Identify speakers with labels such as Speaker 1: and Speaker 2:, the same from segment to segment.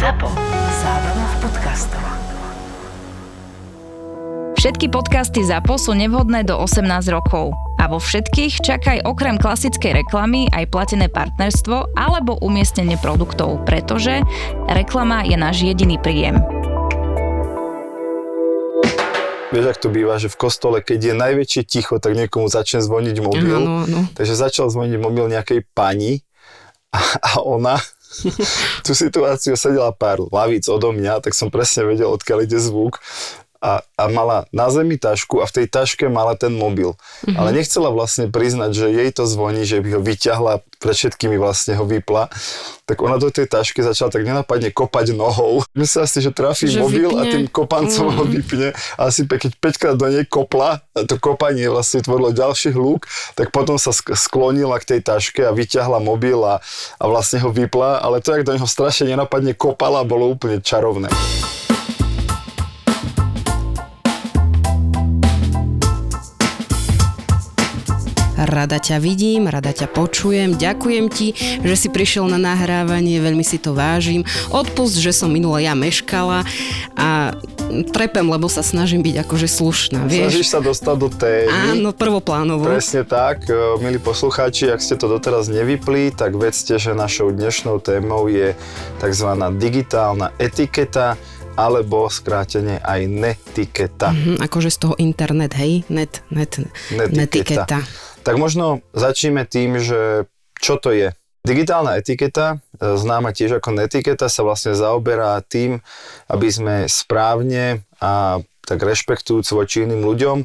Speaker 1: ZAPO. Zábrná v podcastov.
Speaker 2: Všetky podcasty ZAPO sú nevhodné do 18 rokov. A vo všetkých čakaj okrem klasickej reklamy aj platené partnerstvo alebo umiestnenie produktov, pretože reklama je náš jediný príjem.
Speaker 3: Vieš, ak to býva, že v kostole, keď je najväčšie ticho, tak niekomu začne zvoniť mobil.
Speaker 4: Áno, áno.
Speaker 3: Takže začal zvoniť mobil nejakej pani a, a ona tú situáciu sedela pár lavíc odo mňa, tak som presne vedel, odkiaľ ide zvuk a, a mala na zemi tašku a v tej taške mala ten mobil. Mm-hmm. Ale nechcela vlastne priznať, že jej to zvoní, že by ho vyťahla, pred všetkými vlastne ho vypla. Tak ona do tej tašky začala tak nenapadne kopať nohou. Myslela si, že trafí
Speaker 4: Že
Speaker 3: mobil
Speaker 4: vypne.
Speaker 3: a tým kopancom
Speaker 4: Mm.
Speaker 3: ho vypne. A asi keď 5 krát do nej kopla, a to kopanie vlastne tvorilo ďalší hluk, tak potom sa sk- sklonila k tej taške a vyťahla mobil a, a vlastne ho vypla, ale to, jak do neho strašne nenapadne kopala, bolo úplne čarovné.
Speaker 4: Rada ťa vidím, rada ťa počujem, ďakujem ti, že si prišiel na nahrávanie, veľmi si to vážim. Odpust, že som minule ja meškala a trepem, lebo sa snažím byť akože slušná,
Speaker 3: Snažíš
Speaker 4: vieš?
Speaker 3: sa dostať do témy.
Speaker 4: Áno, prvoplánovo.
Speaker 3: Presne tak, E, milí poslucháči, ak ste to doteraz nevypli, tak vedzte, že našou dnešnou témou je tzv. digitálna etiketa alebo skrátene aj netiketa.
Speaker 4: Hm, akože z toho internet, hej? Net, net,
Speaker 3: Netiketa.
Speaker 4: netiketa.
Speaker 3: Tak možno začneme tým, že čo to je. Digitálna etiketa, e, známa tiež ako netiketa, sa vlastne zaoberá tým, aby sme správne a tak rešpektujúc voči iným ľuďom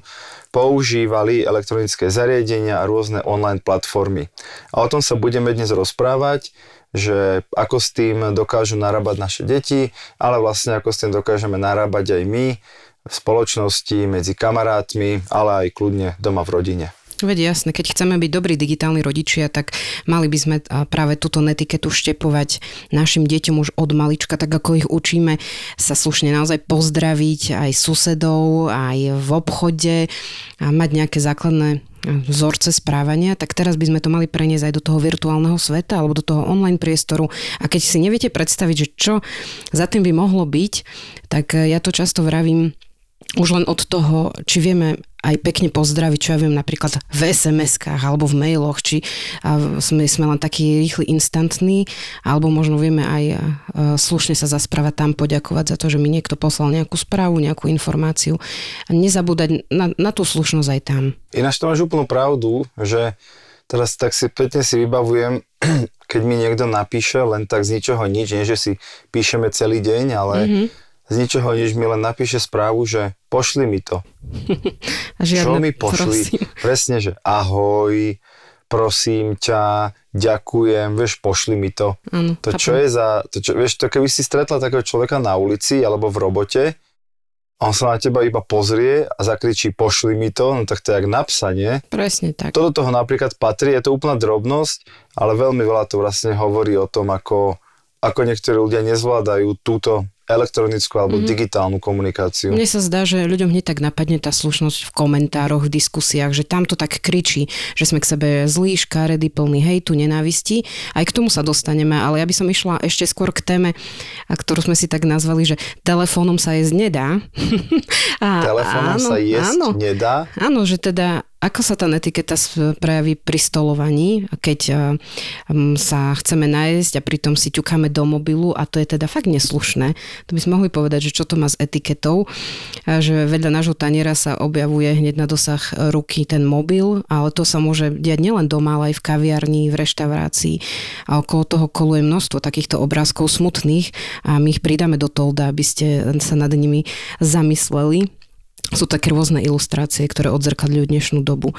Speaker 3: používali elektronické zariadenia a rôzne online platformy. A o tom sa budeme dnes rozprávať, že ako s tým dokážu narábať naše deti, ale vlastne ako s tým dokážeme narábať aj my v spoločnosti, medzi kamarátmi, ale aj kľudne doma v rodine.
Speaker 4: Veď jasné, keď chceme byť dobrí digitálni rodičia, tak mali by sme práve túto netiketu štepovať našim deťom už od malička, tak ako ich učíme sa slušne naozaj pozdraviť aj susedov, aj v obchode a mať nejaké základné vzorce správania, tak teraz by sme to mali preniesť aj do toho virtuálneho sveta alebo do toho online priestoru. A keď si neviete predstaviť, že čo za tým by mohlo byť, tak ja to často vravím už len od toho, či vieme aj pekne pozdraviť, čo ja viem napríklad v SMS-kách alebo v mailoch, či sme, sme len takí rýchli, instantní, alebo možno vieme aj a, slušne sa zasprávať tam, poďakovať za to, že mi niekto poslal nejakú správu, nejakú informáciu. A nezabúdať na, na tú slušnosť aj tam.
Speaker 3: Ináč to máš úplnú pravdu, že teraz tak si pekne si vybavujem, keď mi niekto napíše len tak z ničoho nič, nie že si píšeme celý deň, ale
Speaker 4: Mhm.
Speaker 3: mm-hmm. Z ničoho nič mi len napíše správu, že pošli mi to.
Speaker 4: A
Speaker 3: Čo
Speaker 4: žiadne,
Speaker 3: mi pošli?
Speaker 4: prosím.
Speaker 3: Presne, že ahoj, prosím ťa, ďakujem, vieš, pošli mi to.
Speaker 4: Áno,
Speaker 3: To čo je za, to čo, vieš, to keby si stretla takého človeka na ulici alebo v robote, on sa na teba iba pozrie a zakričí pošli mi to, no tak to je jak na psa, nie?
Speaker 4: Presne tak.
Speaker 3: To do toho napríklad patrí, je to úplná drobnosť, ale veľmi veľa to vlastne hovorí o tom, ako, ako niektorí ľudia nezvládajú túto elektronickú alebo mm-hmm. digitálnu komunikáciu.
Speaker 4: Mne sa zdá, že ľuďom hneď tak napadne tá slušnosť v komentároch, v diskusiách, že tam to tak kričí, že sme k sebe zlí, škaredí, plný hejtu, nenávisti. Aj k tomu sa dostaneme, ale ja by som išla ešte skôr k téme, a ktorú sme si tak nazvali, že telefónom sa jesť nedá. a,
Speaker 3: Telefónom sa jesť
Speaker 4: áno,
Speaker 3: nedá.
Speaker 4: Áno, že teda ako sa tá etiketa prejaví pri stolovaní, keď m, sa chceme nájsť a pritom si ťukáme do mobilu a to je teda fakt neslušné. To by sme mohli povedať, že čo to má s etiketou, že vedľa nášho taniera sa objavuje hneď na dosah ruky ten mobil, ale to sa môže diať nielen doma, ale aj v kaviarni, v reštaurácii. A okolo toho koluje množstvo takýchto obrázkov smutných a my ich pridáme do tolda, aby ste sa nad nimi zamysleli sú také rôzne ilustrácie, ktoré odzrkadľujú dnešnú dobu.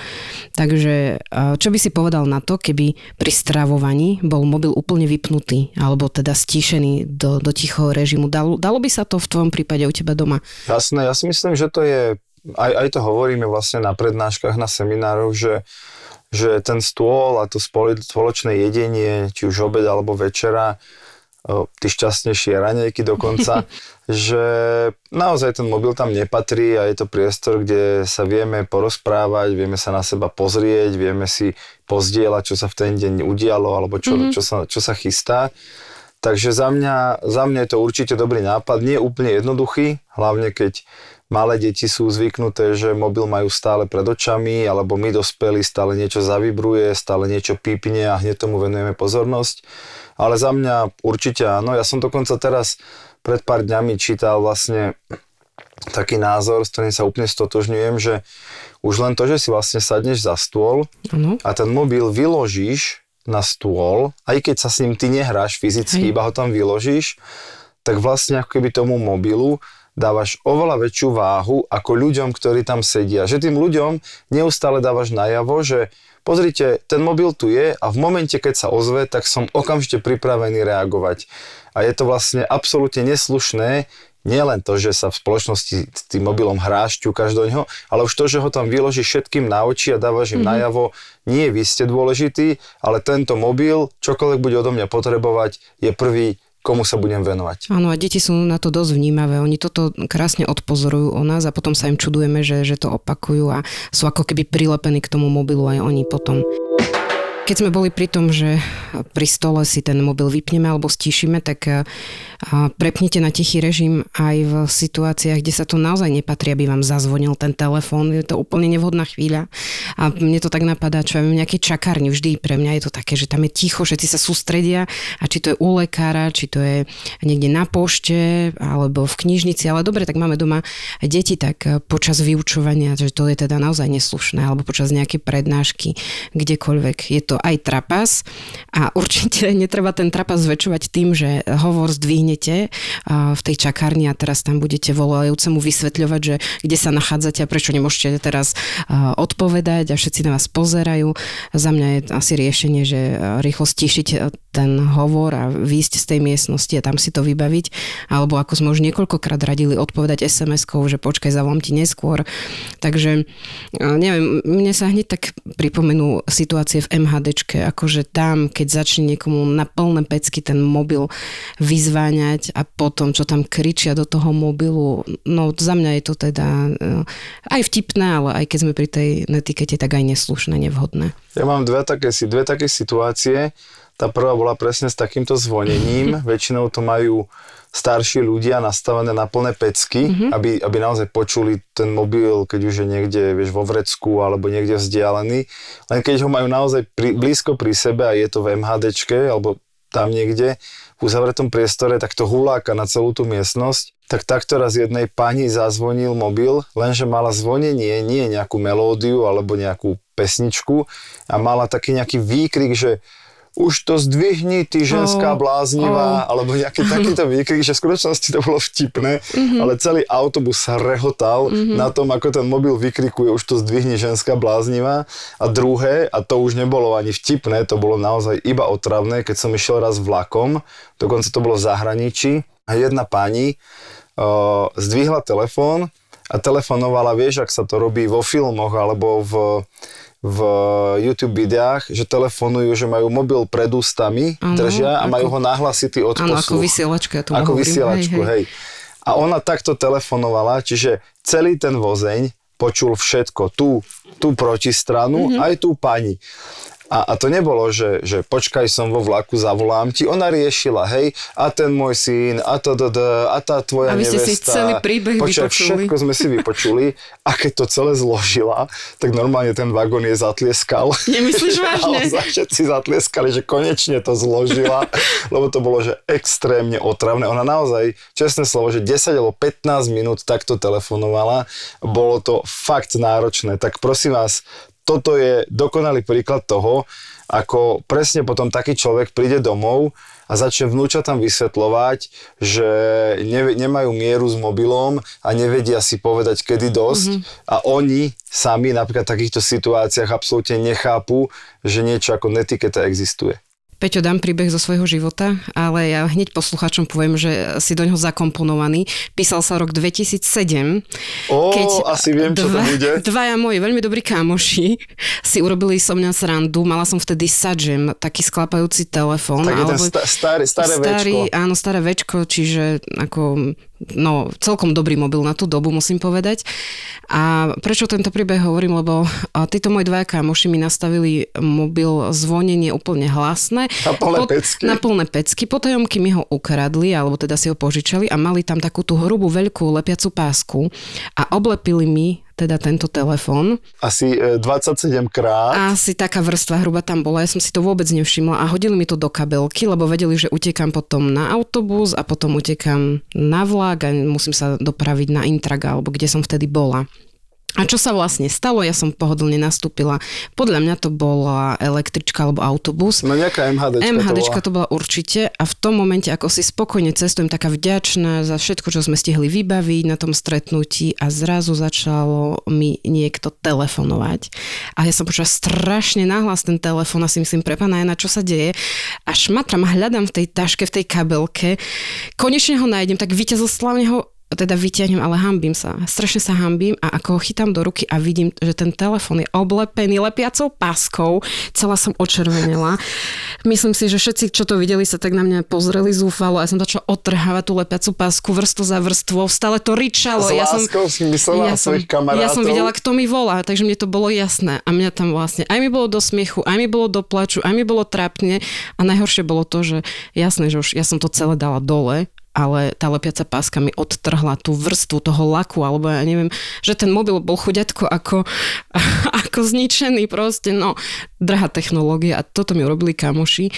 Speaker 4: Takže čo by si povedal na to, keby pri stravovaní bol mobil úplne vypnutý alebo teda stíšený do, do tichého režimu? Dalo, dalo by sa to v tvojom prípade u teba doma?
Speaker 3: Jasné, ja si myslím, že to je, aj, aj to hovoríme vlastne na prednáškach, na seminároch, že, že ten stôl a to spolo- spoločné jedenie, či už obed alebo večera, tí šťastnejšie raňajky dokonca, že naozaj ten mobil tam nepatrí a je to priestor, kde sa vieme porozprávať, vieme sa na seba pozrieť, vieme si pozdieľať, čo sa v ten deň udialo alebo čo, mm-hmm. čo, sa, čo sa chystá. Takže za mňa, za mňa je to určite dobrý nápad, nie úplne jednoduchý, hlavne keď malé deti sú zvyknuté, že mobil majú stále pred očami, alebo my dospelí stále niečo zavibruje, stále niečo pípne a hneď tomu venujeme pozornosť. Ale za mňa určite áno. Ja som dokonca teraz pred pár dňami čítal vlastne taký názor, s ktorým sa úplne stotožňujem, že už len to, že si vlastne sadneš za stôl a ten mobil vyložíš na stôl, aj keď sa s ním ty nehráš fyzicky,
Speaker 4: Hej.
Speaker 3: iba ho tam vyložíš, tak vlastne ako keby tomu mobilu dávaš oveľa väčšiu váhu ako ľuďom, ktorí tam sedia. Že tým ľuďom neustále dávaš najavo, že pozrite, ten mobil tu je a v momente, keď sa ozve, tak som okamžite pripravený reagovať. A je to vlastne absolútne neslušné, nie len to, že sa v spoločnosti s tým mobilom hráš, ťukáš do ňoho, ale už to, že ho tam vyložíš všetkým na oči a dávaš im mm-hmm. najavo, nie vy ste dôležitý, ale tento mobil, čokoľvek bude odo mňa potrebovať, je prvý, komu sa budem venovať.
Speaker 4: Áno, a deti sú na to dosť vnímavé. Oni toto krásne odpozorujú o nás a potom sa im čudujeme, že, že to opakujú a sú ako keby prilepení k tomu mobilu aj oni potom. Keď sme boli pri tom, že pri stole si ten mobil vypneme alebo stíšime, tak a prepnite na tichý režim aj v situáciách, kde sa to naozaj nepatrí, aby vám zazvonil ten telefón. Je to úplne nevhodná chvíľa. A mne to tak napadá, čo ja viem, nejaké čakárni. Vždy pre mňa je to také, že tam je ticho, všetci sa sústredia a či to je u lekára, či to je niekde na pošte alebo v knižnici, ale dobre, tak máme doma deti, tak e, počas vyučovania, že to je teda naozaj neslušné, alebo počas nejakej prednášky, kdekoľvek. Je to aj trapas a určite netreba ten trapas zväčšovať tým, že hovor zdvihnete a, v tej čakárni a teraz tam budete volajúcemu vysvetľovať, že kde sa nachádzate a prečo nemôžete teraz a, odpovedať a všetci na vás pozerajú. Za mňa je asi riešenie, že a, rýchlo stišiť a, ten hovor a výjsť z tej miestnosti a tam si to vybaviť. Alebo ako sme už niekoľkokrát radili odpovedať SMS-kou, že počkaj, zavolám ti neskôr. Takže a, neviem, mne sa hneď tak pripomenú situácie v MHDčke, akože tam, keď začne niekomu na plné pecky ten mobil vyzváňať a potom, čo tam kričia do toho mobilu, no za mňa je to teda eh, aj vtipné, ale aj keď sme pri tej netikete, tak aj neslušné, nevhodné.
Speaker 3: Ja mám dve také, dve také situácie. Tá prvá bola presne s takýmto zvonením. Väčšinou to majú starší ľudia nastavené na plné pecky, mm-hmm. aby, aby naozaj počuli ten mobil, keď už je niekde vieš, vo vrecku alebo niekde vzdialený. Len keď ho majú naozaj pri, blízko pri sebe a je to v MHDčke alebo tam niekde v uzavretom priestore, tak to huláka na celú tú miestnosť. Tak takto raz jednej pani zazvonil mobil, lenže mala zvonenie, nie nejakú melódiu alebo nejakú pesničku a mala taký nejaký výkrik, že už to zdvihni, ty ženská
Speaker 4: Oh,
Speaker 3: bláznivá, alebo nejaký takýto výkrik, že v skutočnosti to bolo vtipné,
Speaker 4: Mhm.
Speaker 3: ale celý autobus sa rehotal na tom, ako ten mobil vykrikuje, už to zdvihni ženská bláznivá. A druhé, a to už nebolo ani vtipné, to bolo naozaj iba otravné, keď som išiel raz vlakom, dokonca to bolo v zahraničí, a jedna pani uh, zdvihla telefón a telefonovala, vieš, ak sa to robí vo filmoch alebo v, v YouTube videách, že telefonujú, že majú mobil pred ústami,
Speaker 4: Áno,
Speaker 3: držia a
Speaker 4: ako-
Speaker 3: majú ho nahlasitý od
Speaker 4: Áno, ako vysielačka, ja tomu
Speaker 3: Ako
Speaker 4: hovorím.
Speaker 3: vysielačku, hej, hej. A ona takto telefonovala, čiže celý ten vozeň počul všetko, tú, tú protistranu, mm-hmm. aj tú pani. A, a to nebolo, že, že počkaj som vo vlaku, zavolám ti. Ona riešila, hej, a ten môj syn, a to, to, to a tá tvoja
Speaker 4: A vy ste
Speaker 3: nevesta.
Speaker 4: si celý príbeh
Speaker 3: Počkaj,
Speaker 4: vypočuli.
Speaker 3: všetko sme si vypočuli. A keď to celé zložila, tak normálne ten vagón je zatlieskal.
Speaker 4: Nemyslíš vážne?
Speaker 3: Naozaj všetci zatlieskali, že konečne to zložila, lebo to bolo, že extrémne otravné. Ona naozaj, čestné slovo, že 10 alebo 15 minút takto telefonovala. Bolo to fakt náročné. Tak prosím vás, toto je dokonalý príklad toho, ako presne potom taký človek príde domov a začne vnúčatám vysvetľovať, že ne, nemajú mieru s mobilom a nevedia si povedať, kedy dosť. Mm-hmm. A oni sami napríklad v takýchto situáciách absolútne nechápu, že niečo ako netiketa existuje.
Speaker 4: Peťo, dám príbeh zo svojho života, ale ja hneď posluchačom poviem, že si do ňoho zakomponovaný. Písal sa rok 2007.
Speaker 3: Ó, asi viem, čo to bude.
Speaker 4: Dvaja moji veľmi dobrí kámoši si urobili so mňa srandu. Mala som vtedy Sadžem, taký sklapajúci telefón.
Speaker 3: Tak sta- starý, staré
Speaker 4: starý,
Speaker 3: večko.
Speaker 4: Áno, staré večko, čiže ako no, celkom dobrý mobil na tú dobu, musím povedať. A prečo tento príbeh hovorím, lebo títo moji dvaja kamoši mi nastavili mobil zvonenie úplne hlasné.
Speaker 3: Na plné pecky.
Speaker 4: Na plné pecky. Potajomky mi ho ukradli, alebo teda si ho požičali a mali tam takú tú hrubú veľkú lepiacu pásku a oblepili mi teda tento telefón.
Speaker 3: Asi e, 27 krát.
Speaker 4: Asi taká vrstva hruba tam bola, ja som si to vôbec nevšimla a hodili mi to do kabelky, lebo vedeli, že utekám potom na autobus a potom utekám na vlak a musím sa dopraviť na Intraga, alebo kde som vtedy bola. A čo sa vlastne stalo? Ja som pohodlne nastúpila. Podľa mňa to bola električka alebo autobus.
Speaker 3: No nejaká MHDčka,
Speaker 4: MHDčka
Speaker 3: to bola.
Speaker 4: určite a v tom momente, ako si spokojne cestujem, taká vďačná za všetko, čo sme stihli vybaviť na tom stretnutí a zrazu začalo mi niekto telefonovať. A ja som počula strašne nahlas ten telefon a si myslím, pre pána Jana, čo sa deje? A šmatram hľadám v tej taške, v tej kabelke. Konečne ho nájdem, tak víťazoslavne ho teda vyťahnem, ale hambím sa. Strašne sa hambím a ako ho chytám do ruky a vidím, že ten telefon je oblepený lepiacou páskou. Celá som očervenela. Myslím si, že všetci, čo to videli, sa tak na mňa pozreli zúfalo a ja som začala otrhávať tú lepiacu pásku vrstu za vrstvou. Stále to ričalo.
Speaker 3: S
Speaker 4: ja som,
Speaker 3: si myslela
Speaker 4: ja
Speaker 3: svojich kamarátov.
Speaker 4: Ja som videla, kto mi volá, takže mne to bolo jasné. A mňa tam vlastne, aj mi bolo do smiechu, aj mi bolo do plaču, aj mi bolo trápne. A najhoršie bolo to, že jasné, že už ja som to celé dala dole, ale tá lepiaca páska mi odtrhla tú vrstvu toho laku, alebo ja neviem, že ten mobil bol chuďatko ako, ako zničený proste, no, drahá technológia a toto mi urobili kamoši.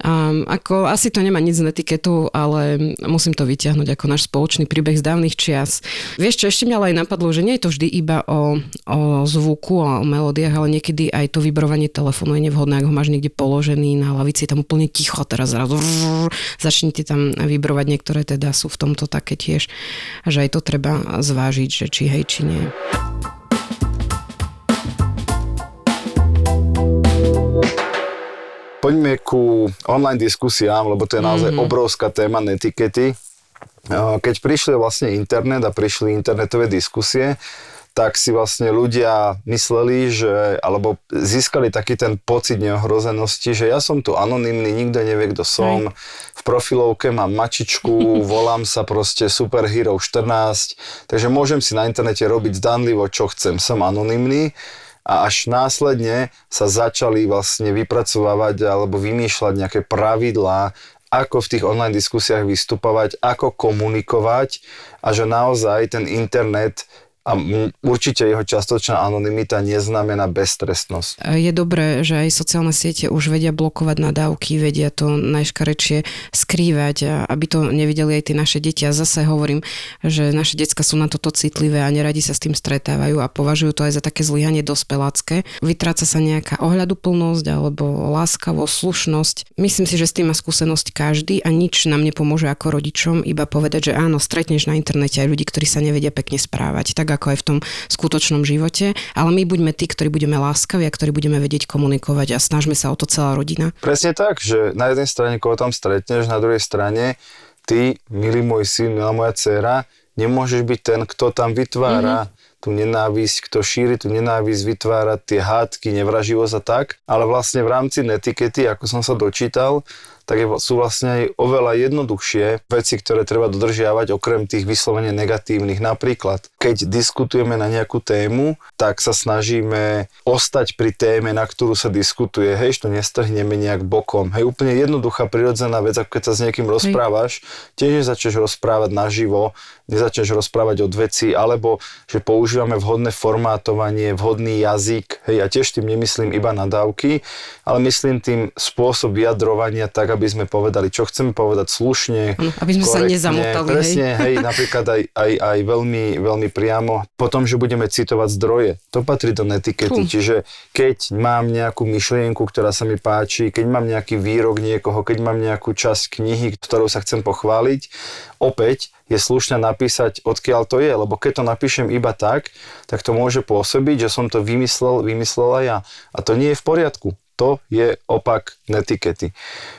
Speaker 4: Um, ako, asi to nemá nič z etiketu, ale musím to vyťahnuť ako náš spoločný príbeh z dávnych čias. Vieš čo, ešte mňa ale aj napadlo, že nie je to vždy iba o, o zvuku a o melódiách, ale niekedy aj to vybrovanie telefónu je nevhodné, ak ho máš niekde položený na lavici, je tam úplne ticho, teraz zrazu začne ti tam vybrovať niektoré ktoré teda sú v tomto také tiež, že aj to treba zvážiť, že či hej, či nie.
Speaker 3: Poďme ku online diskusiám, lebo to je naozaj mm-hmm. obrovská téma netikety. Keď prišli vlastne internet a prišli internetové diskusie, tak si vlastne ľudia mysleli, že, alebo získali taký ten pocit neohrozenosti, že ja som tu anonymný, nikto nevie, kto som. V profilovke mám mačičku, volám sa proste Superhero 14, takže môžem si na internete robiť zdanlivo, čo chcem. Som anonymný a až následne sa začali vlastne vypracovávať alebo vymýšľať nejaké pravidlá, ako v tých online diskusiách vystupovať, ako komunikovať a že naozaj ten internet a určite jeho častočná anonymita neznamená beztrestnosť.
Speaker 4: Je dobré, že aj sociálne siete už vedia blokovať nadávky, vedia to najškarečie skrývať, aby to nevideli aj tie naše deti. A zase hovorím, že naše decka sú na toto citlivé a neradi sa s tým stretávajú a považujú to aj za také zlyhanie dospelácké. Vytráca sa nejaká ohľaduplnosť alebo láskavosť, slušnosť. Myslím si, že s tým má skúsenosť každý a nič nám nepomôže ako rodičom, iba povedať, že áno, stretneš na internete aj ľudí, ktorí sa nevedia pekne správať. Tak ako aj v tom skutočnom živote, ale my buďme tí, ktorí budeme láskaví a ktorí budeme vedieť komunikovať a snažme sa o to celá rodina.
Speaker 3: Presne tak, že na jednej strane koho tam stretneš, na druhej strane ty, milý môj syn, milá moja dcera, nemôžeš byť ten, kto tam vytvára mm-hmm tú nenávisť, kto šíri tú nenávisť, vytvára tie hádky, nevraživosť a tak. Ale vlastne v rámci netikety, ako som sa dočítal, tak sú vlastne aj oveľa jednoduchšie veci, ktoré treba dodržiavať okrem tých vyslovene negatívnych. Napríklad, keď diskutujeme na nejakú tému, tak sa snažíme ostať pri téme, na ktorú sa diskutuje. Hej, to nestrhneme nejak bokom. Hej, úplne jednoduchá, prirodzená vec, ako keď sa s niekým rozprávaš, tiež nezačneš rozprávať naživo, nezačneš rozprávať od veci, alebo že používame vhodné formátovanie, vhodný jazyk. Hej, ja tiež tým nemyslím iba nadávky, ale myslím tým spôsob vyjadrovania tak, aby sme povedali, čo chceme povedať slušne.
Speaker 4: Aby sme korektne, sa nezamotali.
Speaker 3: Presne, hej, hej napríklad aj, aj, aj veľmi, veľmi priamo. Potom, že budeme citovať zdroje. To patrí do netikety. Fú. Čiže keď mám nejakú myšlienku, ktorá sa mi páči, keď mám nejaký výrok niekoho, keď mám nejakú časť knihy, ktorou sa chcem pochváliť, opäť je slušne napísať, odkiaľ to je, lebo keď to napíšem iba tak, tak to môže pôsobiť, že som to vymyslel, vymyslela ja. A to nie je v poriadku to je opak netikety.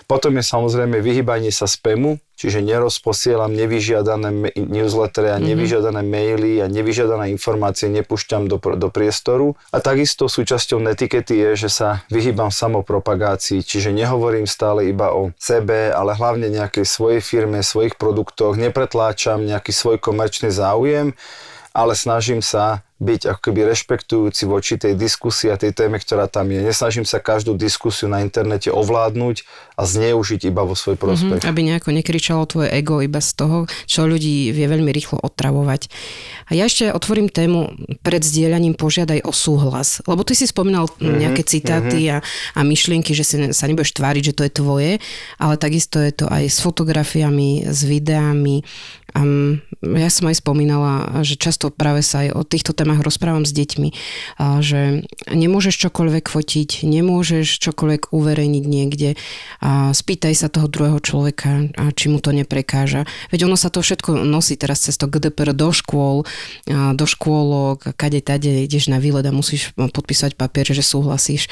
Speaker 3: Potom je samozrejme vyhýbanie sa spamu, čiže nerozposielam nevyžiadané newslettery a
Speaker 4: Mhm.
Speaker 3: nevyžiadané maily a nevyžiadané informácie nepúšťam do, do priestoru. A takisto súčasťou netikety je, že sa vyhýbam samopropagácii, čiže nehovorím stále iba o sebe, ale hlavne nejakej svojej firme, svojich produktoch, nepretláčam nejaký svoj komerčný záujem, ale snažím sa byť ako keby rešpektujúci voči tej diskusii a tej téme, ktorá tam je. Nesnažím sa každú diskusiu na internete ovládnuť a zneužiť iba vo svoj prospech.
Speaker 4: Mhm, aby nejako nekričalo tvoje ego iba z toho, čo ľudí vie veľmi rýchlo otravovať. A ja ešte otvorím tému pred zdieľaním požiadaj o súhlas. Lebo ty si spomínal
Speaker 3: Mhm,
Speaker 4: nejaké citáty a, a myšlienky, že si, sa nebudeš tváriť, že to je tvoje, ale takisto je to aj s fotografiami, s videami. Um, ja som aj spomínala, že často práve sa aj o týchto témach rozprávam s deťmi, že nemôžeš čokoľvek fotiť, nemôžeš čokoľvek uverejniť niekde, a spýtaj sa toho druhého človeka, či mu to neprekáža. Veď ono sa to všetko nosí teraz cez to GDPR do škôl, do škôlok, kade tade ideš na výlet a musíš podpísať papier, že súhlasíš,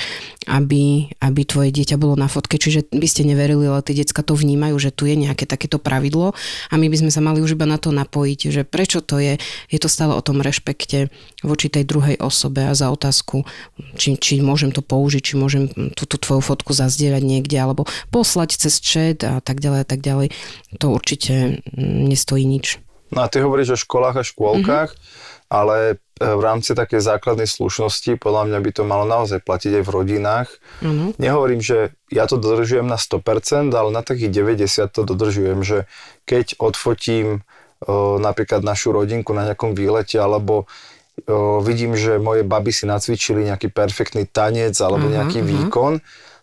Speaker 4: aby, aby tvoje dieťa bolo na fotke. Čiže by ste neverili, ale tie decka to vnímajú, že tu je nejaké takéto pravidlo a my by sme sa mali už iba na to napojiť, že prečo to je. Je to stále o tom rešpekte voči tej druhej osobe a za otázku, či, či môžem to použiť, či môžem túto tvoju fotku zazdieľať niekde, alebo poslať cez chat a tak ďalej a tak ďalej. To určite nestojí nič.
Speaker 3: No a ty hovoríš o školách a škôlkach, mm-hmm. ale e, v rámci takej základnej slušnosti podľa mňa by to malo naozaj platiť aj v rodinách.
Speaker 4: Ano.
Speaker 3: Nehovorím, že ja to dodržujem na 100%, ale na takých 90 to dodržujem, že keď odfotím o, napríklad našu rodinku na nejakom výlete, alebo o, vidím, že moje baby si nacvičili nejaký perfektný tanec alebo
Speaker 4: Aha,
Speaker 3: nejaký
Speaker 4: aha.
Speaker 3: výkon,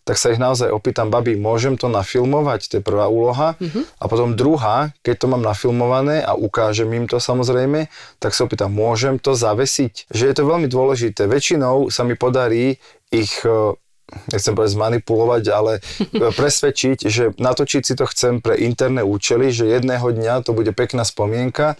Speaker 3: tak sa ich naozaj opýtam, babi, môžem to nafilmovať? To je prvá úloha. A potom druhá, keď to mám nafilmované a ukážem im to samozrejme, tak sa opýtam, môžem to zavesiť? Že je to veľmi dôležité. Väčšinou sa mi podarí ich e, nechcem povedať zmanipulovať, ale e, presvedčiť, že natočiť si to chcem pre interné účely, že jedného dňa to bude pekná spomienka,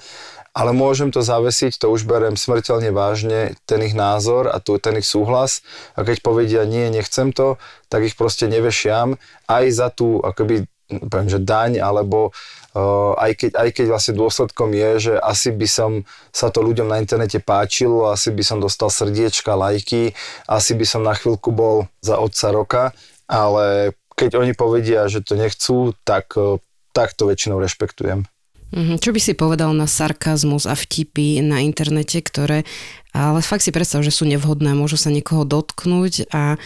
Speaker 3: ale môžem to zavesiť, to už berem smrteľne vážne, ten ich názor a tu, ten ich súhlas. A keď povedia nie, nechcem to, tak ich proste nevešiam aj za tú, akoby, poviem, že daň, alebo uh, aj, keď, aj keď vlastne dôsledkom je, že asi by som sa to ľuďom na internete páčilo, asi by som dostal srdiečka, lajky, asi by som na chvíľku bol za otca roka, ale keď oni povedia, že to nechcú, tak, uh, tak to väčšinou rešpektujem.
Speaker 4: Mhm, Čo by si povedal na sarkazmus a vtipy na internete, ktoré, ale fakt si predstav, že sú nevhodné, môžu sa niekoho dotknúť a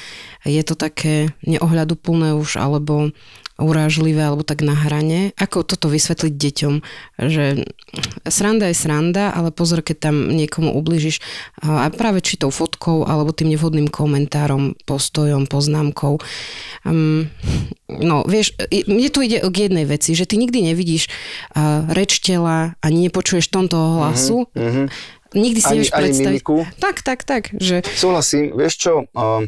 Speaker 4: je to také neohľaduplné už, alebo urážlivé, alebo tak na hrane. Ako toto vysvetliť deťom, že sranda je sranda, ale pozor, keď tam niekomu ubližíš a práve či tou fotkou, alebo tým nevhodným komentárom, postojom, poznámkou. Um, no, vieš, mne tu ide k jednej veci, že ty nikdy nevidíš uh, reč tela, ani nepočuješ toho hlasu.
Speaker 3: Mhm.
Speaker 4: Nikdy si
Speaker 3: Ani-
Speaker 4: nevieš
Speaker 3: ani
Speaker 4: predstaviť.
Speaker 3: mimiku?
Speaker 4: Tak, tak, tak. Že,
Speaker 3: Súhlasím, vieš čo, um,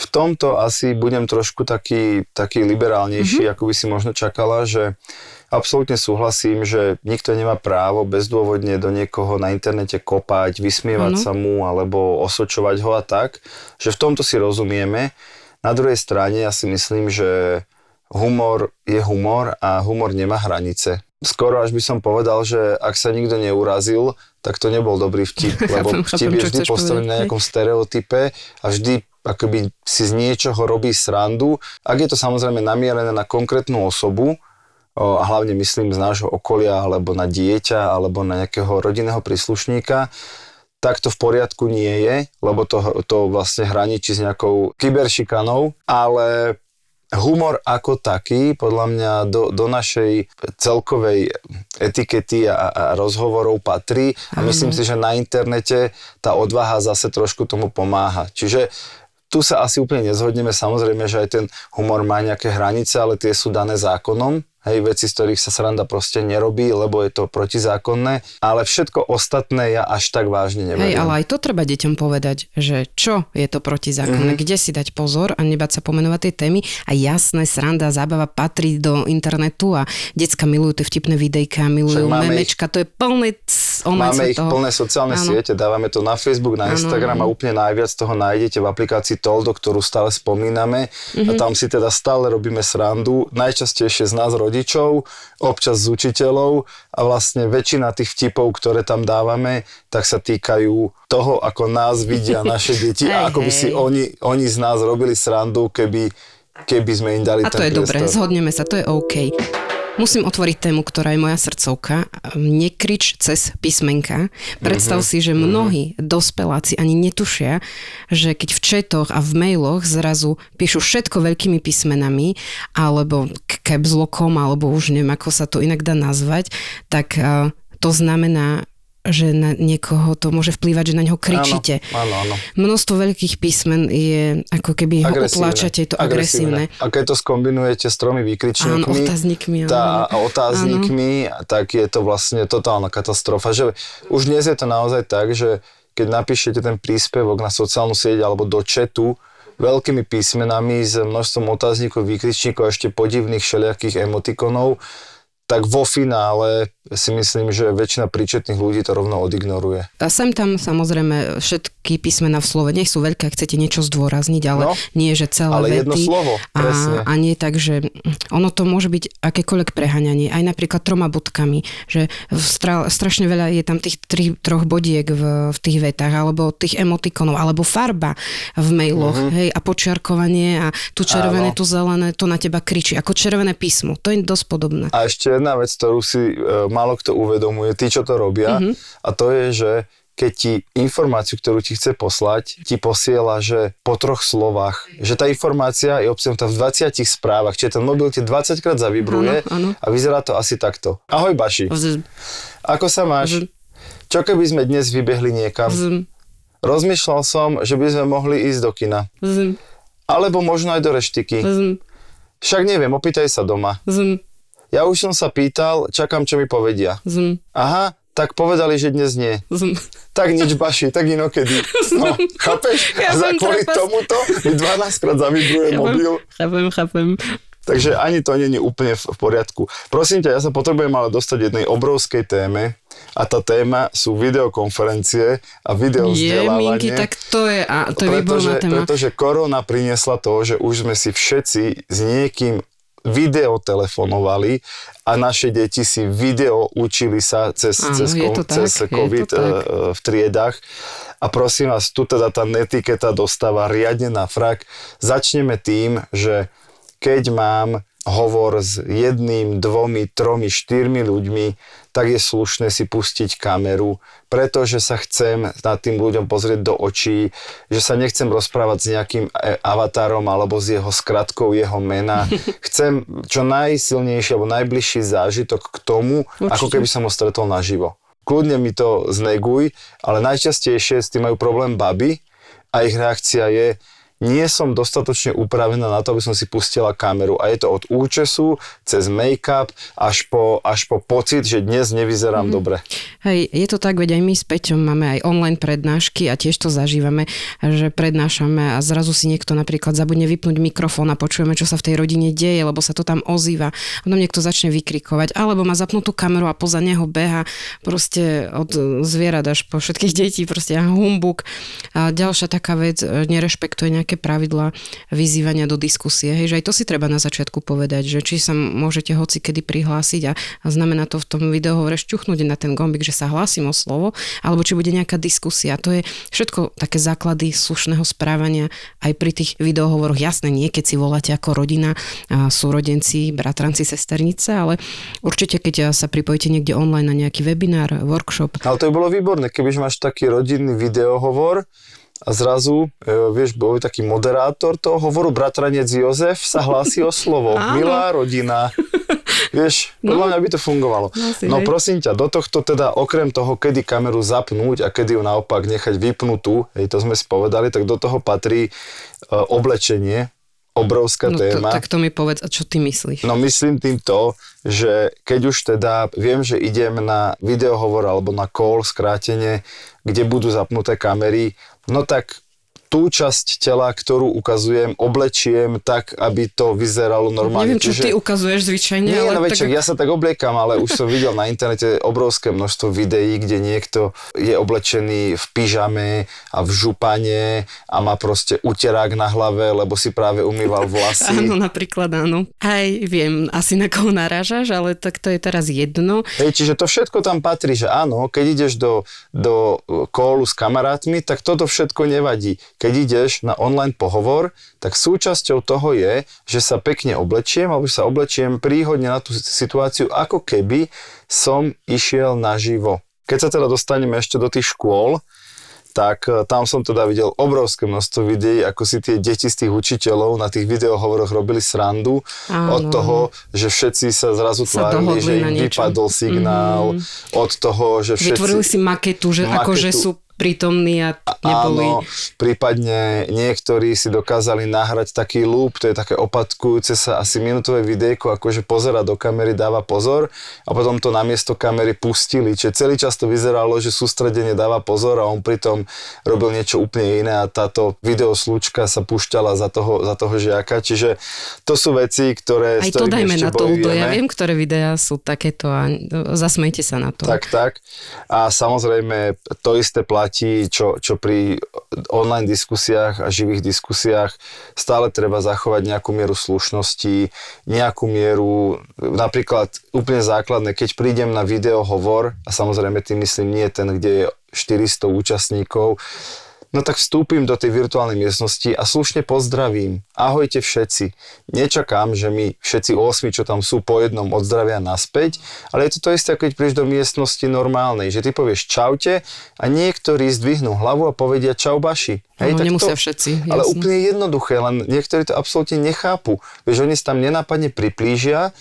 Speaker 3: v tomto asi budem trošku taký, taký liberálnejší, mm-hmm. ako by si možno čakala, že absolútne súhlasím, že nikto nemá právo bezdôvodne do niekoho na internete kopať, vysmievať
Speaker 4: Áno.
Speaker 3: sa mu alebo osočovať ho a tak, že v tomto si rozumieme. Na druhej strane ja si myslím, že humor je humor a humor nemá hranice. Skoro až by som povedal, že ak sa nikto neurazil, tak to nebol dobrý vtip, lebo vtip je vždy postavený na nejakom stereotype a vždy akoby si z niečoho robí srandu. Ak je to samozrejme namierené na konkrétnu osobu, a hlavne myslím z nášho okolia, alebo na dieťa, alebo na nejakého rodinného príslušníka, tak to v poriadku nie je, lebo to, to vlastne hraničí s nejakou kyberšikanou, ale humor ako taký, podľa mňa do, do našej celkovej etikety a, a rozhovorov patrí a myslím si, že na internete tá odvaha zase trošku tomu pomáha. Čiže tu sa asi úplne nezhodneme, samozrejme, že aj ten humor má nejaké hranice, ale tie sú dané zákonom. Hej, veci, z ktorých sa sranda proste nerobí, lebo je to protizákonné, ale všetko ostatné ja až tak vážne neberiem.
Speaker 4: hej, ale aj to treba deťom povedať, že čo je to protizákonné, mm-hmm. kde si dať pozor a nebať sa pomenovať tej témy. A jasné, sranda, zábava patrí do internetu a decka milujú tie vtipné videjka, milujú memečka, to je plné online
Speaker 3: Máme ich
Speaker 4: toho.
Speaker 3: plné sociálne
Speaker 4: Áno.
Speaker 3: siete, dávame to na Facebook, na
Speaker 4: Áno,
Speaker 3: Instagram a
Speaker 4: áno.
Speaker 3: úplne najviac toho nájdete v aplikácii Toldo, ktorú stále spomíname
Speaker 4: Mhm.
Speaker 3: a tam si teda stále robíme srandu, najčastejšie z nás rodičov, občas z učiteľov a vlastne väčšina tých vtipov, ktoré tam dávame, tak sa týkajú toho, ako nás vidia naše deti a
Speaker 4: Hej,
Speaker 3: ako by si oni, oni z nás robili srandu, keby, keby sme im dali
Speaker 4: A to je dobré,
Speaker 3: priestor.
Speaker 4: zhodneme sa, to je OK. Musím otvoriť tému, ktorá je moja srdcovka. Nekrič cez písmenka. Predstav si, že mnohí dospeláci ani netušia, že keď v četoch a v mailoch zrazu píšu všetko veľkými písmenami, alebo caps lockom, alebo už neviem, ako sa to inak dá nazvať, tak eh, to znamená, že na niekoho to môže vplývať, že na neho kričíte.
Speaker 3: Áno, áno, áno.
Speaker 4: Množstvo veľkých písmen je ako keby ho utláčate, je to agresívne.
Speaker 3: A keď to skombinujete s tromi výkričníkmi
Speaker 4: Áno, otáznikmi,
Speaker 3: tá,
Speaker 4: áno.
Speaker 3: a otáznikmi, tak je to vlastne totálna katastrofa. Že už dnes je to naozaj tak, že keď napíšete ten príspevok na sociálnu sieť alebo do chatu veľkými písmenami s množstvom otáznikov, výkričníkov a ešte podivných všelijakých emotikonov, tak vo finále si myslím, že väčšina príčetných ľudí to rovno odignoruje.
Speaker 4: A sem tam samozrejme všetky písmená v slove, nech sú veľké, ak chcete niečo zdôrazniť, ale
Speaker 3: No,
Speaker 4: nie, že celé
Speaker 3: ale
Speaker 4: vety.
Speaker 3: jedno slovo, presne.
Speaker 4: A, a nie tak, že ono to môže byť akékoľvek preháňanie, aj napríklad troma bodkami, že stra, strašne veľa je tam tých tri, troch bodiek v, v tých vetách, alebo tých emotikonov, alebo farba v mailoch, mm-hmm. hej, a počiarkovanie a tu červené.
Speaker 3: Áno.
Speaker 4: tu zelené, to na teba kričí, ako červené písmo, to je dosť podobné.
Speaker 3: A ešte jedna vec, ktorú si e, málo kto uvedomuje, tí, čo to robia,
Speaker 4: Mhm.
Speaker 3: mm-hmm. a to je, že keď ti informáciu, ktorú ti chce poslať, ti posiela, že po troch slovách, že tá informácia je obsiahnutá v 20 správach, čiže ten mobil ti 20 krát zavibruje
Speaker 4: Áno, áno.
Speaker 3: a vyzerá to asi takto. Ahoj Baši,
Speaker 4: Vz,
Speaker 3: ako sa máš?
Speaker 4: Vz.
Speaker 3: Čo keby sme dnes vybehli niekam?
Speaker 4: vz,
Speaker 3: Rozmýšľal som, že by sme mohli ísť do kina.
Speaker 4: vz,
Speaker 3: Alebo možno aj do reštiky.
Speaker 4: vz,
Speaker 3: Však neviem, opýtaj sa doma.
Speaker 4: vz,
Speaker 3: Ja už som sa pýtal, čakám, čo mi povedia.
Speaker 4: vz,
Speaker 3: Aha, tak povedali, že dnes nie.
Speaker 4: vz.
Speaker 3: Tak nič, Baši, tak inokedy. No, chápeš?
Speaker 4: Ja
Speaker 3: za kvôli
Speaker 4: trapas.
Speaker 3: tomuto mi 12 krát zavibruje mobil.
Speaker 4: Chápem, chápem.
Speaker 3: Takže ani to je úplne v poriadku. Prosím ťa, ja sa potrebujem ale dostať jednej obrovskej téme a tá téma sú videokonferencie a
Speaker 4: Je,
Speaker 3: videovzdelávanie.
Speaker 4: Minky, tak to je, a to je výborná
Speaker 3: pretože,
Speaker 4: téma.
Speaker 3: pretože korona priniesla to, že už sme si všetci s niekým videotelefonovali a naše deti si video učili sa cez,
Speaker 4: Áno,
Speaker 3: cez,
Speaker 4: je
Speaker 3: ko-
Speaker 4: to tak,
Speaker 3: cez COVID eh, v triedách. A prosím vás, tu teda tá netiketa dostáva riadne na frak. Začneme tým, že keď mám hovor s jedným, dvomi, tromi, štyrmi ľuďmi, tak je slušné si pustiť kameru, pretože sa chcem nad tým ľuďom pozrieť do očí, že sa nechcem rozprávať s nejakým e, avatárom alebo s jeho skratkou jeho mena. Chcem čo najsilnejší alebo najbližší zážitok k tomu,
Speaker 4: Určite.
Speaker 3: ako keby som ho stretol naživo. Kľudne mi to zneguj, ale najčastejšie s tým majú problém baby a ich reakcia je, nie som dostatočne upravená na to, aby som si pustila kameru. A je to od účesu, cez make-up, až po, až po pocit, že dnes nevyzerám mm. dobre.
Speaker 4: Hej, je to tak, veď aj my s Peťom máme aj online prednášky a tiež to zažívame, že prednášame a zrazu si niekto napríklad zabudne vypnúť mikrofón a počujeme, čo sa v tej rodine deje, lebo sa to tam ozýva. Potom niekto začne vykrikovať, alebo má zapnutú kameru a poza neho beha proste od zvierat až po všetkých detí, proste humbuk. A ďalšia taká vec, e, nerešpektuje nejaké pravidlá vyzývania do diskusie. Hej, že aj to si treba na začiatku povedať, že či sa môžete hoci kedy prihlásiť a, a znamená to v tom videohovore šťuchnúť na ten gombik, že sa hlásim o slovo, alebo či bude nejaká diskusia. To je všetko také základy slušného správania aj pri tých videohovoroch. Jasné, nie keď si voláte ako rodina, súrodenci, bratranci, sesternice, ale určite keď sa pripojíte niekde online na nejaký webinár, workshop,
Speaker 3: Ale to by bolo výborné, kebyže máš taký rodinný videohovor a zrazu, e, vieš, bol taký moderátor toho hovoru, bratranec Jozef sa hlási o slovo. Milá rodina. Vieš, podľa mňa by to fungovalo.
Speaker 4: Asi,
Speaker 3: No
Speaker 4: hej.
Speaker 3: prosím ťa, do tohto teda okrem toho, kedy kameru zapnúť a kedy ju naopak nechať vypnutú, hej, to sme spovedali, tak do toho patrí e, oblečenie, obrovská
Speaker 4: no to,
Speaker 3: téma.
Speaker 4: tak to mi povedz, a čo ty myslíš?
Speaker 3: No myslím tým to, že keď už teda viem, že idem na videohovor alebo na call skrátenie, kde budú zapnuté kamery, no tak tú časť tela, ktorú ukazujem, oblečiem tak, aby to vyzeralo normálne.
Speaker 4: Neviem, čo
Speaker 3: Čiže-
Speaker 4: ty ukazuješ zvyčajne,
Speaker 3: nie,
Speaker 4: ale
Speaker 3: no veď,
Speaker 4: tak...
Speaker 3: ja sa tak obliekam, ale už som videl na internete obrovské množstvo videí, kde niekto je oblečený v pyžame a v župane a má proste uterák na hlave, lebo si práve umýval vlasy.
Speaker 4: Áno, napríklad áno. Aj viem asi na koho narážaš, ale tak to je teraz jedno.
Speaker 3: Hej, čiže to všetko tam patrí, že áno, keď ideš do, do kólu s kamarátmi, tak toto všetko nevadí. Keď ideš na online pohovor, tak súčasťou toho je, že sa pekne oblečiem, alebo sa oblečiem príhodne na tú situáciu, ako keby som išiel naživo. Keď sa teda dostaneme ešte do tých škôl, tak e, tam som teda videl obrovské množstvo videí, ako si tie deti z tých učiteľov na tých videohovoroch robili srandu
Speaker 4: Áno.
Speaker 3: od toho, že všetci sa zrazu tvárili, že im vypadol signál, od toho, že všetci...
Speaker 4: Vytvorili si maketu, že
Speaker 3: Maketu.
Speaker 4: akože sú prítomní a neboli...
Speaker 3: Áno, prípadne niektorí si dokázali nahrať taký loop, to je také opatkujúce sa asi minútové videjko, akože pozera do kamery, dáva pozor a potom to namiesto kamery pustili. Čiže celý čas to vyzeralo, že sústredenie dáva pozor a on pritom robil niečo úplne iné a táto videoslúčka sa púšťala za toho, za toho žiaka. Čiže to sú veci, ktoré...
Speaker 4: Aj to dajme na to, Udo. Ja viem, ktoré videá sú takéto a zasmejte sa na to.
Speaker 3: Tak, tak. A samozrejme to isté platí, čo, čo pri online diskusiách a živých diskusiách stále treba zachovať nejakú mieru slušnosti, nejakú mieru, napríklad úplne základné, keď prídem na videohovor, a samozrejme tým myslím nie ten, kde je 400 účastníkov, No tak vstúpim do tej virtuálnej miestnosti a slušne pozdravím. Ahojte všetci. Nečakám, že mi všetci 8, čo tam sú, po jednom odzdravia naspäť, ale je to to isté, keď prídeš do miestnosti normálnej, že ty povieš čaute a niektorí zdvihnú hlavu a povedia čau baši.
Speaker 4: Áno,
Speaker 3: tak
Speaker 4: nemusia
Speaker 3: to,
Speaker 4: všetci,
Speaker 3: Ale
Speaker 4: jasné.
Speaker 3: úplne jednoduché, len niektorí to absolútne nechápu. Vieš, oni sa tam nenápadne priplížia,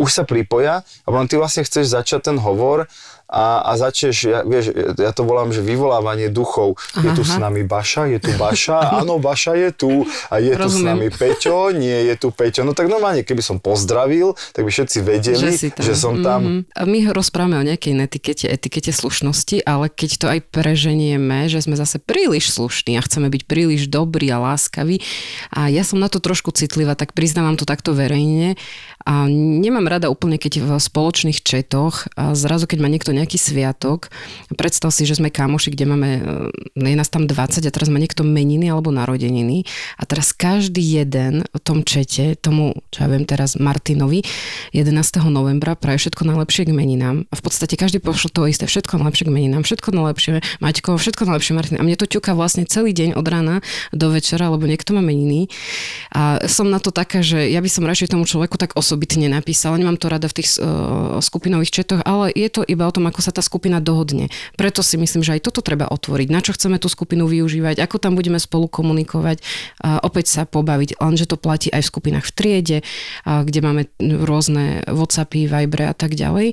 Speaker 3: už sa pripoja a potom ty vlastne chceš začať ten hovor a, a začneš, ja, vieš, ja to volám, že vyvolávanie duchov. Je tu s
Speaker 4: Aha.
Speaker 3: nami Baša, je tu Baša, áno, Baša je tu a je tu s
Speaker 4: Rozumiem.
Speaker 3: nami Peťo, nie je tu Peťo. No tak normálne, keby som pozdravil, tak by všetci vedeli,
Speaker 4: že,
Speaker 3: že som tam.
Speaker 4: Mhm. A my rozprávame o nejakej netikete, etikete slušnosti, ale keď to aj preženieme, že sme zase príliš slušní a chceme byť príliš dobrí a láskaví a ja som na to trošku citlivá, tak priznávam to takto verejne a nemám rada úplne, keď v spoločných četoch a zrazu, keď má niekto nejaký sviatok, predstav si, že sme kamoši, kde máme, e, je nás tam 20 a teraz má niekto meniny alebo narodeniny. A teraz každý jeden v tom čete, tomu, čo ja viem teraz, Martinovi, 11. novembra praje všetko najlepšie k meninám. A v podstate každý pošlo to isté, všetko najlepšie k meninám, všetko najlepšie Maťko, všetko najlepšie Martin a mne to ťuká vlastne celý deň od rána do večera, lebo niekto má meniny. A som na to taká, že ja by som radšej tomu človeku tak osobitne napísala, nemám to rada v tých uh, skupinových četoch, ale je to iba o tom, ako sa tá skupina dohodne. Preto si myslím, že aj toto treba otvoriť. Na čo chceme tú skupinu využívať, ako tam budeme spolu komunikovať, a opäť sa pobaviť, lenže to platí aj v skupinách v triede, a kde máme rôzne Whatsappy, Vibre a tak ďalej.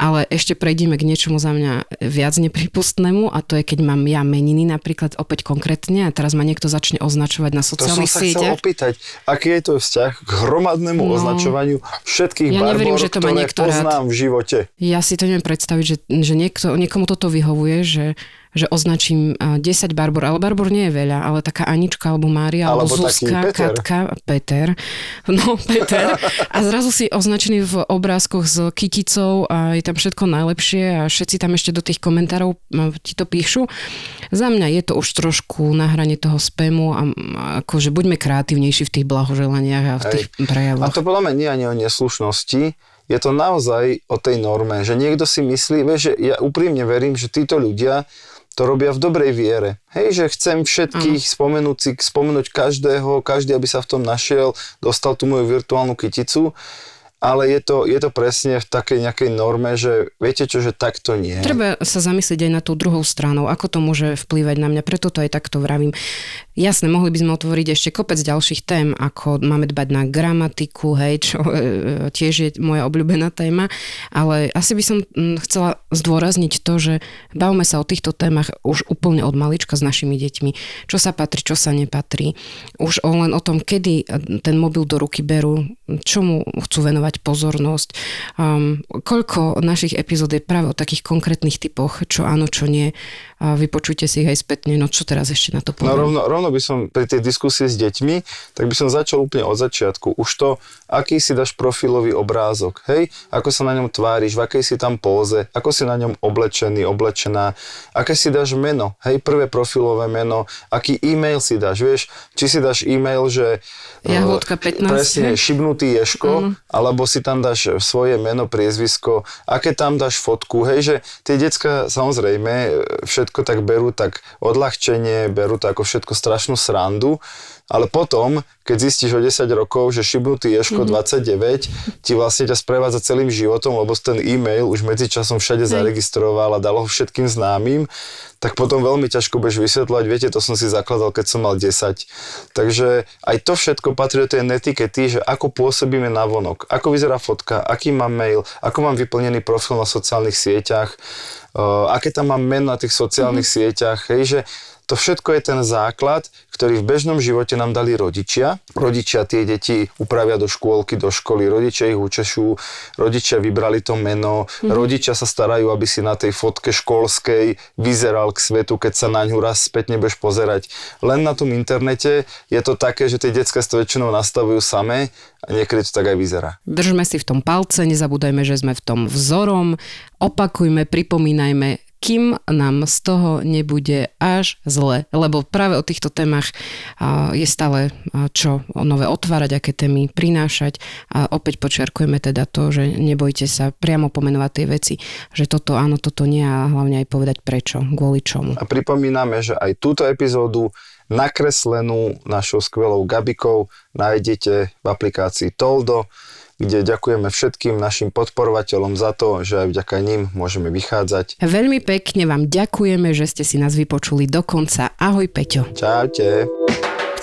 Speaker 4: Ale ešte prejdeme k niečomu za mňa viac nepripustnému a to je, keď mám ja meniny napríklad opäť konkrétne a teraz ma niekto začne označovať na
Speaker 3: To som
Speaker 4: sociálnych
Speaker 3: sa chcel
Speaker 4: sieťach.
Speaker 3: opýtať, aký je to vzťah k hromadnému
Speaker 4: No.
Speaker 3: označovaniu všetkých
Speaker 4: Ja neverím, že to má
Speaker 3: ktoré
Speaker 4: niekto rád.
Speaker 3: poznám v živote.
Speaker 4: Ja si to neviem predstaviť, že, že niekto, niekomu toto vyhovuje, že, že označím a, 10 Barbor, ale Barbor nie je veľa, ale taká Anička alebo Mária, alebo,
Speaker 3: Alebo
Speaker 4: Zuzka,
Speaker 3: Peter.
Speaker 4: Katka, Peter. No, Peter. A zrazu si označený v obrázkoch s kyticou a je tam všetko najlepšie a všetci tam ešte do tých komentárov a, ti to píšu. Za mňa je to už trošku na hrane toho spamu a, a akože buďme kreatívnejší v tých blahoželaniach a v tých
Speaker 3: A
Speaker 4: prejavoch.
Speaker 3: to podľa mňa nie ani o neslušnosti, je to naozaj o tej norme, že niekto si myslí, vieš, že ja úprimne verím, že títo ľudia to robia v dobrej viere. Hej, že chcem všetkých spomenúť si, spomenúť každého, každý, aby sa v tom našiel, dostal tú moju virtuálnu kyticu, ale je to, je to presne v takej nejakej norme, že viete čo, že takto nie.
Speaker 4: Treba sa zamyslieť aj na tú druhou stranou, ako to môže vplývať na mňa, preto to aj takto vravím. Jasné, mohli by sme otvoriť ešte kopec ďalších tém, ako máme dbať na gramatiku, hej, čo e, tiež je moja obľúbená téma, ale asi by som chcela zdôrazniť to, že bavme sa o týchto témach už úplne od malička s našimi deťmi, čo sa patrí, čo sa nepatrí. Už o, len o tom, kedy ten mobil do ruky berú, čomu chcú venovať pozornosť. Um, koľko našich epizód je práve o takých konkrétnych typoch, čo áno, čo nie. A vypočujte si ich aj spätne, no čo teraz ešte na to poviem.
Speaker 3: No rovno, rovno by som pri tej diskusii s deťmi, tak by som začal úplne od začiatku. Už to, aký si dáš profilový obrázok, hej? Ako sa na ňom tváriš, v akej si tam póze, ako si na ňom oblečený, oblečená, aké si dáš meno, hej? Prvé profilové meno, aký e-mail si dáš, vieš? Či si dáš e-mail, že...
Speaker 4: Jahodka 15.
Speaker 3: Presne, šibnutý Ješko, mm. alebo si tam dáš svoje meno, priezvisko, aké tam dáš fotku, hej, že tie decka samozrejme všetko tak berú tak odľahčenie, berú to ako všetko strašnú srandu, ale potom, keď zistíš o 10 rokov, že šibnutý Ješko mm-hmm. 29 ti vlastne ťa sprevádza celým životom, lebo ten e-mail už medzičasom všade zaregistroval a dal ho všetkým známym, tak potom veľmi ťažko budeš vysvetľovať, viete, to som si zakladal, keď som mal 10. Takže aj to všetko patrí do tej netikety, že ako pôsobíme na vonok, ako vyzerá fotka, aký mám mail, ako mám vyplnený profil na sociálnych sieťach, aké tam mám meno na tých sociálnych mm-hmm. sieťach, hej, že to všetko je ten základ, ktorý v bežnom živote nám dali rodičia. Rodičia tie deti upravia do škôlky, do školy, rodičia ich učešú, rodičia vybrali to meno, mm. rodičia sa starajú, aby si na tej fotke školskej vyzeral k svetu, keď sa na ňu raz späť nebudeš pozerať. Len na tom internete je to také, že tie detská to väčšinou nastavujú samé a niekedy to tak aj vyzerá.
Speaker 4: Držme si v tom palce, nezabúdajme, že sme v tom vzorom, opakujme, pripomínajme, kým nám z toho nebude až zle. Lebo práve o týchto témach je stále čo nové otvárať, aké témy prinášať. A opäť počiarkujeme teda to, že nebojte sa priamo pomenovať tie veci, že toto áno, toto nie a hlavne aj povedať prečo, kvôli čomu.
Speaker 3: A pripomíname, že aj túto epizódu nakreslenú našou skvelou Gabikou nájdete v aplikácii Toldo kde ďakujeme všetkým našim podporovateľom za to, že aj vďaka ním môžeme vychádzať.
Speaker 4: Veľmi pekne vám ďakujeme, že ste si nás vypočuli do konca. Ahoj Peťo.
Speaker 3: Čaute.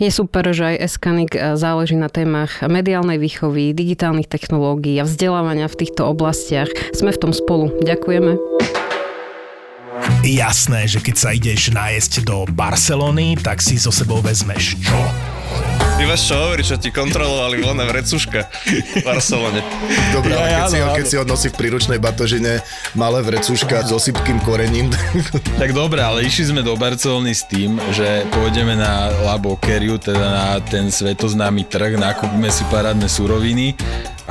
Speaker 4: Je super, že aj Eskanik e, záleží na témach mediálnej výchovy, digitálnych technológií a vzdelávania v týchto oblastiach. Sme v tom spolu. Ďakujeme.
Speaker 5: Jasné, že keď sa ideš nájsť do Barcelony, tak si so sebou vezmeš čo?
Speaker 6: Ty máš čo hovoriť, čo ti kontrolovali voľné vrecuška v Barcelone.
Speaker 7: Dobre, ale keď, si ho, keď si ho nosí v príručnej batožine malé vrecuška s osypkým korením.
Speaker 8: tak dobre, ale išli sme do Barcelony s tým, že pôjdeme na La Boqueriu, teda na ten svetoznámy trh, nakúpime si parádne suroviny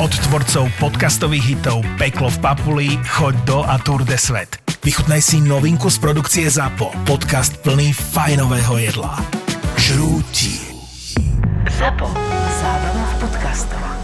Speaker 5: Od tvorcov podcastových hitov Peklo v Papuli, Choď do a Tour de Svet. Vychutnaj si novinku z produkcie ZAPO. Podcast plný fajnového jedla. Žrúti.
Speaker 1: ZAPO. Zábrná v podcastovách.